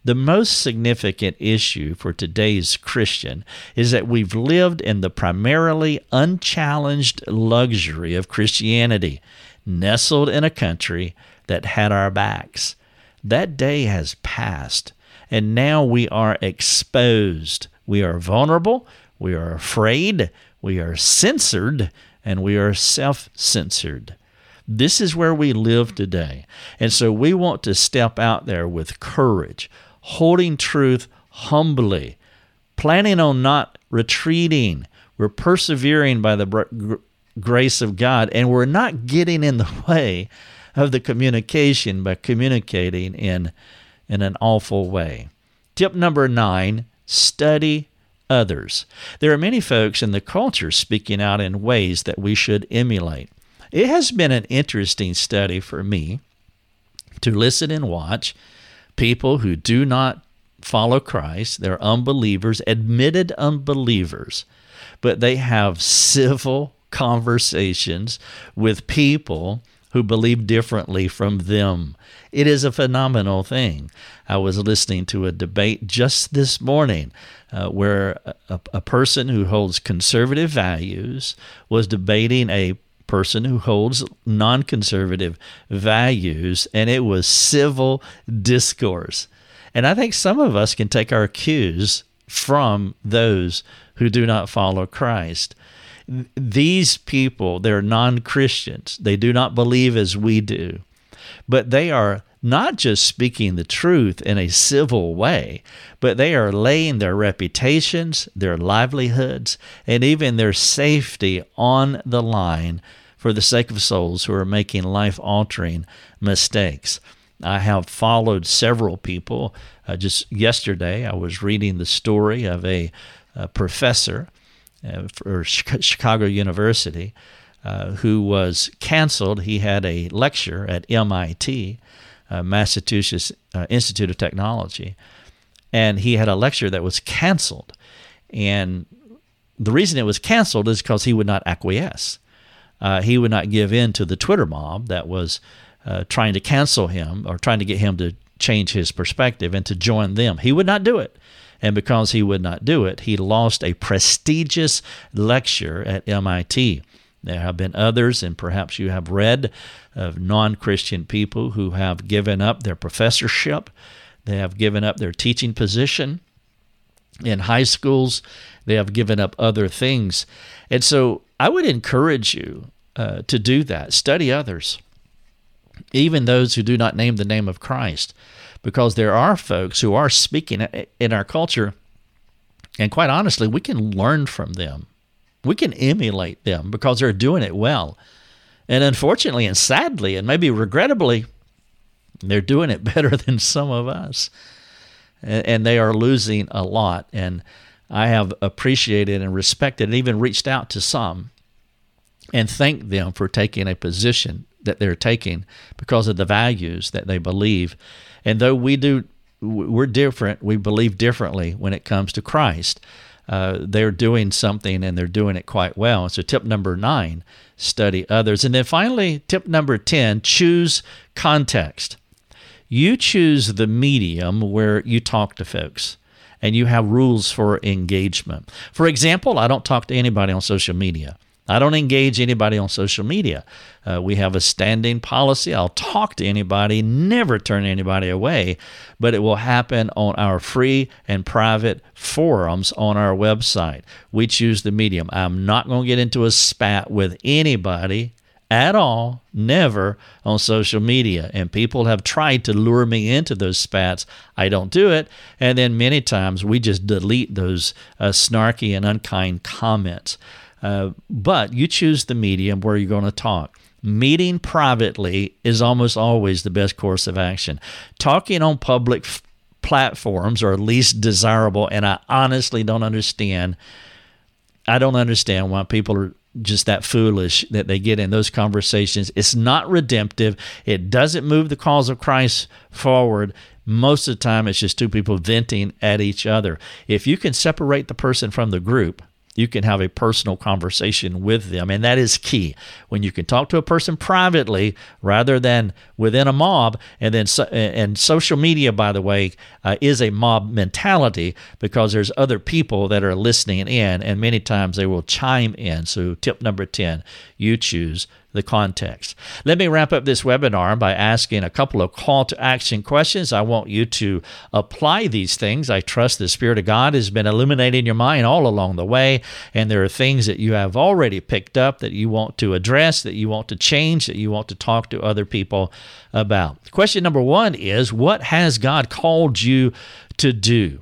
S1: The most significant issue for today's Christian is that we've lived in the primarily unchallenged luxury of Christianity nestled in a country that had our backs. That day has passed, and now we are exposed. We are vulnerable, we are afraid, we are censored, and we are self censored. This is where we live today. And so we want to step out there with courage, holding truth humbly, planning on not retreating. We're persevering by the grace of God, and we're not getting in the way of the communication by communicating in, in an awful way. Tip number nine study others. There are many folks in the culture speaking out in ways that we should emulate. It has been an interesting study for me to listen and watch people who do not follow Christ, they're unbelievers, admitted unbelievers, but they have civil conversations with people who believe differently from them. It is a phenomenal thing. I was listening to a debate just this morning uh, where a, a person who holds conservative values was debating a person who holds non conservative values, and it was civil discourse. And I think some of us can take our cues from those who do not follow Christ these people, they're non Christians. They do not believe as we do. But they are not just speaking the truth in a civil way, but they are laying their reputations, their livelihoods, and even their safety on the line for the sake of souls who are making life altering mistakes. I have followed several people. Uh, just yesterday, I was reading the story of a, a professor uh, for Chicago University, uh, who was canceled. He had a lecture at MIT, uh, Massachusetts uh, Institute of Technology, and he had a lecture that was canceled. And the reason it was canceled is because he would not acquiesce. Uh, he would not give in to the Twitter mob that was uh, trying to cancel him or trying to get him to change his perspective and to join them. He would not do it. And because he would not do it, he lost a prestigious lecture at MIT. There have been others, and perhaps you have read of non Christian people who have given up their professorship, they have given up their teaching position in high schools, they have given up other things. And so I would encourage you uh, to do that. Study others, even those who do not name the name of Christ because there are folks who are speaking in our culture, and quite honestly, we can learn from them. We can emulate them because they're doing it well. And unfortunately and sadly, and maybe regrettably, they're doing it better than some of us. And they are losing a lot. And I have appreciated and respected and even reached out to some and thanked them for taking a position that they're taking because of the values that they believe and though we do, we're different. We believe differently when it comes to Christ. Uh, they're doing something and they're doing it quite well. So, tip number nine, study others. And then finally, tip number 10, choose context. You choose the medium where you talk to folks. and you have rules for engagement. For example, I don't talk to anybody on social media. I don't engage anybody on social media. Uh, we have a standing policy. I'll talk to anybody, never turn anybody away, but it will happen on our free and private forums on our website. We choose the medium. I'm not going to get into a spat with anybody at all, never on social media. And people have tried to lure me into those spats. I don't do it. And then many times we just delete those uh, snarky and unkind comments. Uh, but you choose the medium where you're going to talk. Meeting privately is almost always the best course of action. Talking on public f- platforms are at least desirable, and I honestly don't understand. I don't understand why people are just that foolish that they get in those conversations. It's not redemptive. It doesn't move the cause of Christ forward. Most of the time, it's just two people venting at each other. If you can separate the person from the group, you can have a personal conversation with them. And that is key. When you can talk to a person privately rather than within a mob and then and social media by the way uh, is a mob mentality because there's other people that are listening in and many times they will chime in. So tip number 10 you choose the context. Let me wrap up this webinar by asking a couple of call to action questions. I want you to apply these things. I trust the Spirit of God has been illuminating your mind all along the way, and there are things that you have already picked up that you want to address, that you want to change, that you want to talk to other people about. Question number one is What has God called you to do?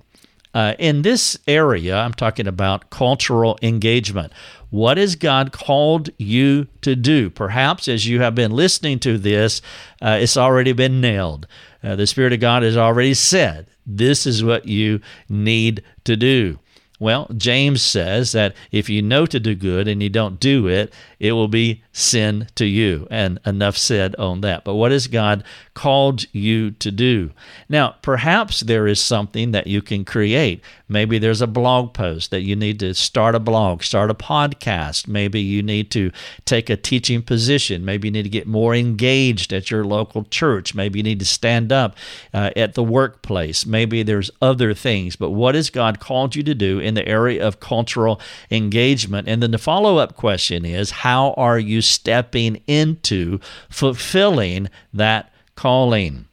S1: Uh, in this area, I'm talking about cultural engagement. What has God called you to do? Perhaps as you have been listening to this, uh, it's already been nailed. Uh, the Spirit of God has already said, this is what you need to do. Well, James says that if you know to do good and you don't do it, it will be sin to you. And enough said on that. But what has God called you to do? Now, perhaps there is something that you can create. Maybe there's a blog post that you need to start a blog, start a podcast. Maybe you need to take a teaching position. Maybe you need to get more engaged at your local church. Maybe you need to stand up uh, at the workplace. Maybe there's other things. But what has God called you to do in the area of cultural engagement? And then the follow up question is, how how are you stepping into fulfilling that calling?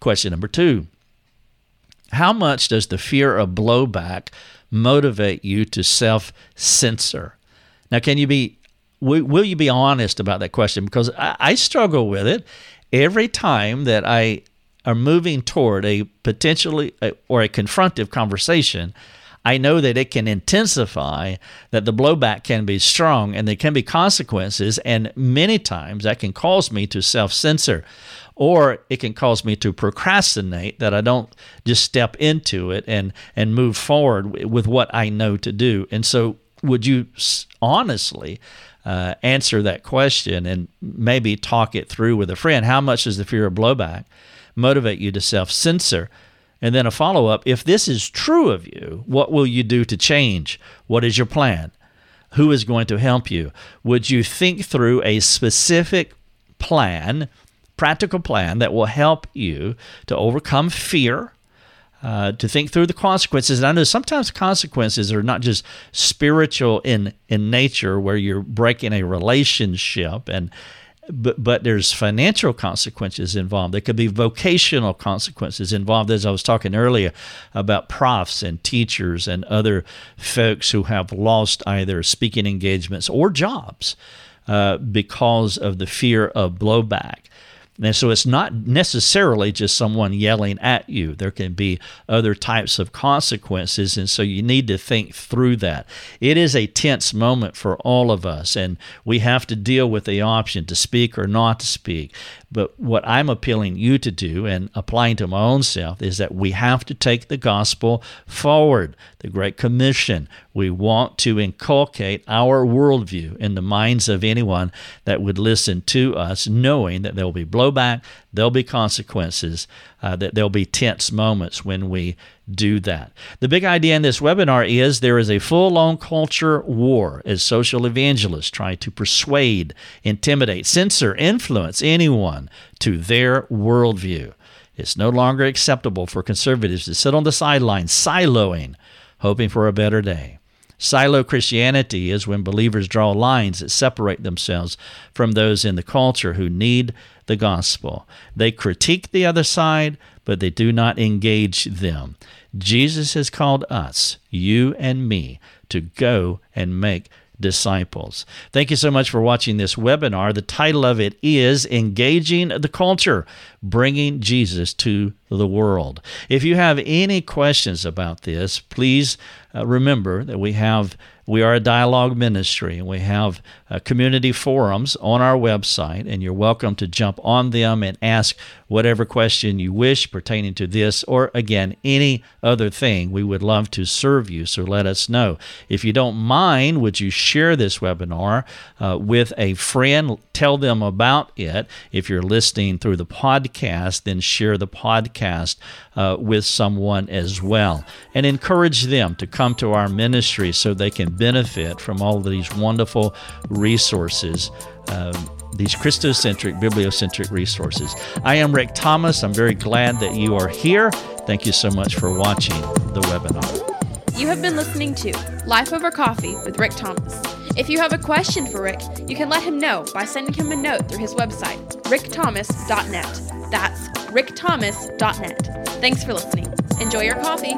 S1: Question number two How much does the fear of blowback motivate you to self censor? Now, can you be will you be honest about that question? Because I, I, struggle with it every time that I are moving toward a potentially or a confrontive conversation. I know that it can intensify, that the blowback can be strong, and there can be consequences. And many times that can cause me to self censor, or it can cause me to procrastinate, that I don't just step into it and, and move forward with what I know to do. And so, would you honestly uh, answer that question and maybe talk it through with a friend? How much does the fear of blowback motivate you to self censor? And then a follow up if this is true of you, what will you do to change? What is your plan? Who is going to help you? Would you think through a specific plan, practical plan that will help you to overcome fear? Uh, to think through the consequences. And I know sometimes consequences are not just spiritual in in nature, where you're breaking a relationship and but but there's financial consequences involved. There could be vocational consequences involved, as I was talking earlier about profs and teachers and other folks who have lost either speaking engagements or jobs uh, because of the fear of blowback. And so it's not necessarily just someone yelling at you. There can be other types of consequences. And so you need to think through that. It is a tense moment for all of us, and we have to deal with the option to speak or not to speak. But what I'm appealing you to do and applying to my own self is that we have to take the gospel forward, the Great Commission. We want to inculcate our worldview in the minds of anyone that would listen to us, knowing that there will be blowback, there'll be consequences, uh, that there'll be tense moments when we do that. The big idea in this webinar is there is a full on culture war as social evangelists try to persuade, intimidate, censor, influence anyone to their worldview. It's no longer acceptable for conservatives to sit on the sidelines, siloing, hoping for a better day. Silo Christianity is when believers draw lines that separate themselves from those in the culture who need the gospel. They critique the other side, but they do not engage them. Jesus has called us, you and me, to go and make disciples. Thank you so much for watching this webinar. The title of it is Engaging the Culture, Bringing Jesus to the World. If you have any questions about this, please uh, remember that we have we are a dialogue ministry and we have uh, community forums on our website, and you're welcome to jump on them and ask whatever question you wish pertaining to this or, again, any other thing. We would love to serve you, so let us know. If you don't mind, would you share this webinar uh, with a friend? Tell them about it. If you're listening through the podcast, then share the podcast uh, with someone as well and encourage them to come to our ministry so they can benefit from all these wonderful resources. Um, these Christocentric, bibliocentric resources. I am Rick Thomas. I'm very glad that you are here. Thank you so much for watching the webinar.
S2: You have been listening to Life Over Coffee with Rick Thomas. If you have a question for Rick, you can let him know by sending him a note through his website, rickthomas.net. That's rickthomas.net. Thanks for listening. Enjoy your coffee.